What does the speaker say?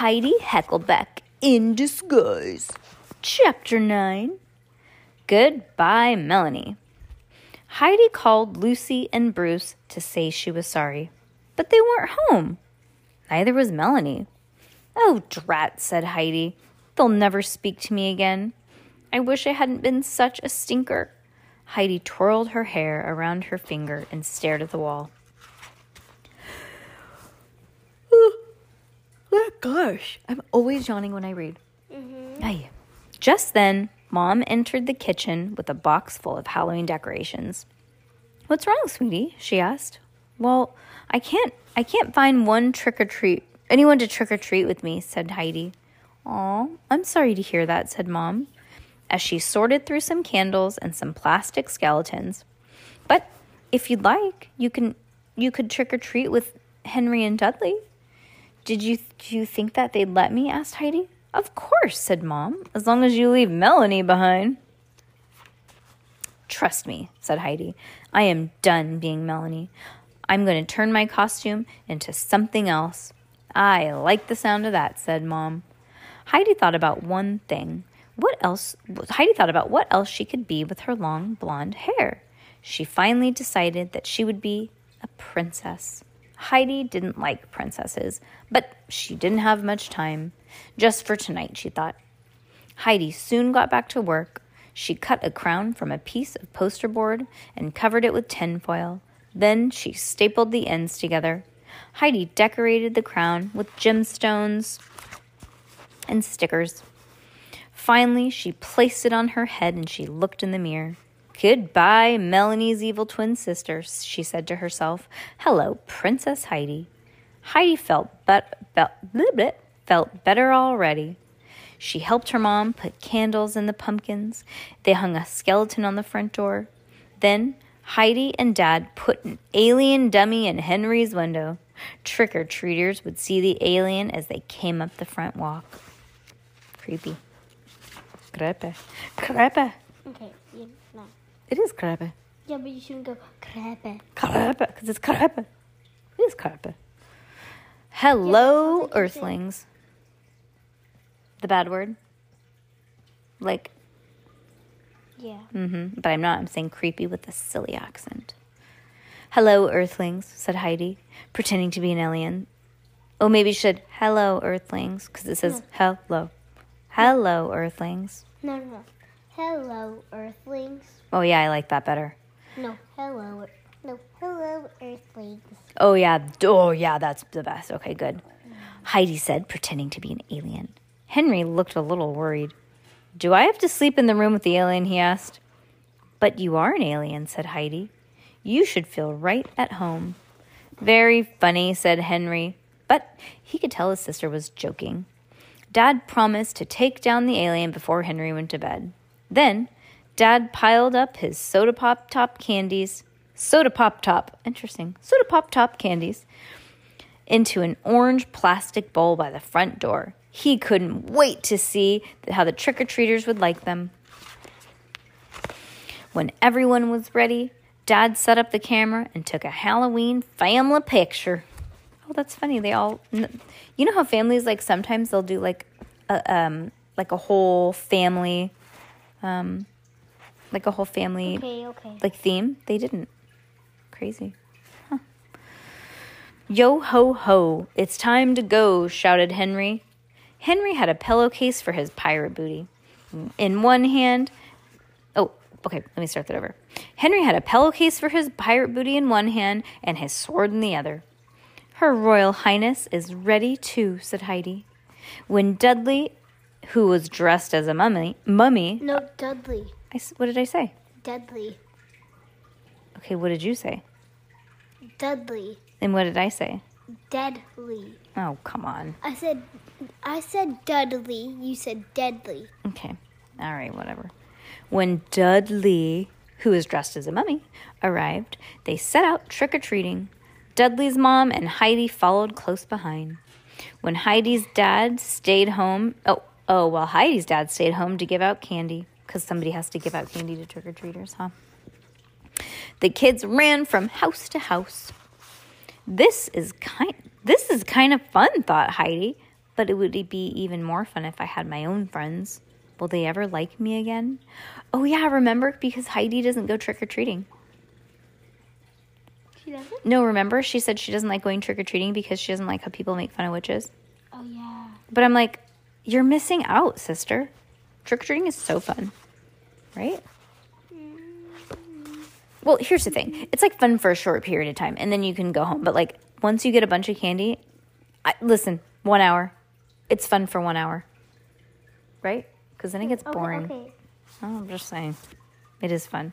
Heidi Heckelbeck in disguise. Chapter 9 Goodbye, Melanie. Heidi called Lucy and Bruce to say she was sorry, but they weren't home. Neither was Melanie. Oh, drat, said Heidi. They'll never speak to me again. I wish I hadn't been such a stinker. Heidi twirled her hair around her finger and stared at the wall. Oh, gosh, I'm always yawning when I read. Mm-hmm. Aye. Just then, Mom entered the kitchen with a box full of Halloween decorations. What's wrong, sweetie? she asked. Well, I can't I can't find one trick or treat anyone to trick or treat with me, said Heidi. Aw, I'm sorry to hear that, said Mom, as she sorted through some candles and some plastic skeletons. But if you'd like, you can you could trick or treat with Henry and Dudley. Did you do you think that they'd let me? asked Heidi. Of course, said Mom, as long as you leave Melanie behind. Trust me, said Heidi. I am done being Melanie. I'm going to turn my costume into something else. I like the sound of that, said Mom. Heidi thought about one thing. What else? Heidi thought about what else she could be with her long blonde hair. She finally decided that she would be a princess. Heidi didn't like princesses, but she didn't have much time. Just for tonight, she thought. Heidi soon got back to work. She cut a crown from a piece of poster board and covered it with tinfoil. Then she stapled the ends together. Heidi decorated the crown with gemstones and stickers. Finally, she placed it on her head and she looked in the mirror. Goodbye, Melanie's evil twin sister, she said to herself. Hello, Princess Heidi. Heidi felt, but, bleh, felt better already. She helped her mom put candles in the pumpkins. They hung a skeleton on the front door. Then Heidi and Dad put an alien dummy in Henry's window. Trick or treaters would see the alien as they came up the front walk. Creepy. Crepe. Crepe. Okay, no. It is creepy. Yeah, but you shouldn't go creepy. Creepy, because it's creepy. It is creepy. Hello, Yeah, that sounds like you say- Earthlings. The bad word? Like, Yeah. mm-hmm, but I'm not. I'm saying creepy with a silly accent. Hello, Earthlings, said Heidi, pretending to be an alien. Oh, maybe you should. Hello, Earthlings, because it says hello. Hello, Earthlings. No, no, no. Hello, Earthlings. Oh, yeah, I like that better. No, hello. No, hello, Earthlings. Oh yeah, oh yeah, that's the best. Okay, good. Heidi said, pretending to be an alien. Henry looked a little worried. Do I have to sleep in the room with the alien? he asked. But you are an alien, said Heidi. You should feel right at home. Very funny, said Henry, but he could tell his sister was joking. Dad promised to take down the alien before Henry went to bed. Then, Dad piled up his soda pop top candies, soda pop top, interesting, soda pop top candies, into an orange plastic bowl by the front door. He couldn't wait to see how the trick or treaters would like them. When everyone was ready, Dad set up the camera and took a Halloween family picture. Oh, that's funny. They all, you know how families like sometimes they'll do like a um like a whole family, um, like a whole family Okay, okay. like theme. They didn't. Crazy. Huh. Yo ho ho! It's time to go! shouted Henry. Henry had a pillowcase for his pirate booty. In one hand, oh, okay, let me start that over. Henry had a pillowcase for his pirate booty in one hand and his sword in the other. Her Royal Highness is ready too, said Heidi. When Dudley, who was dressed as a mummy, mummy, No, Dudley. I what did I say? Dudley. Okay, what did you say? Dudley. And what did I say? Deadly. Oh, come on. I said, I said Dudley. You said Deadly. Okay. All right, whatever. When Dudley, who was dressed as a mummy, arrived, they set out trick or treating. Dudley's mom and Heidi followed close behind. When Heidi's dad stayed home, oh, oh, well, Heidi's dad stayed home to give out candy because somebody has to give out candy to trick or treaters, huh? The kids ran from house to house. This is kind this is kind of fun, thought Heidi, but it would be even more fun if I had my own friends. Will they ever like me again? Oh yeah, remember because Heidi doesn't go trick or treating. She doesn't? No, remember she said she doesn't like going trick or treating because she doesn't like how people make fun of witches. Oh, yeah. But I'm like, you're missing out, sister. Trick or treating is so fun, right? Well, here's the thing. It's like fun for a short period of time, and then you can go home. But like once you get a bunch of candy, I, listen, one hour, it's fun for one hour, right? Because then it gets Okay, boring. okay. Oh, I'm just saying, it is fun.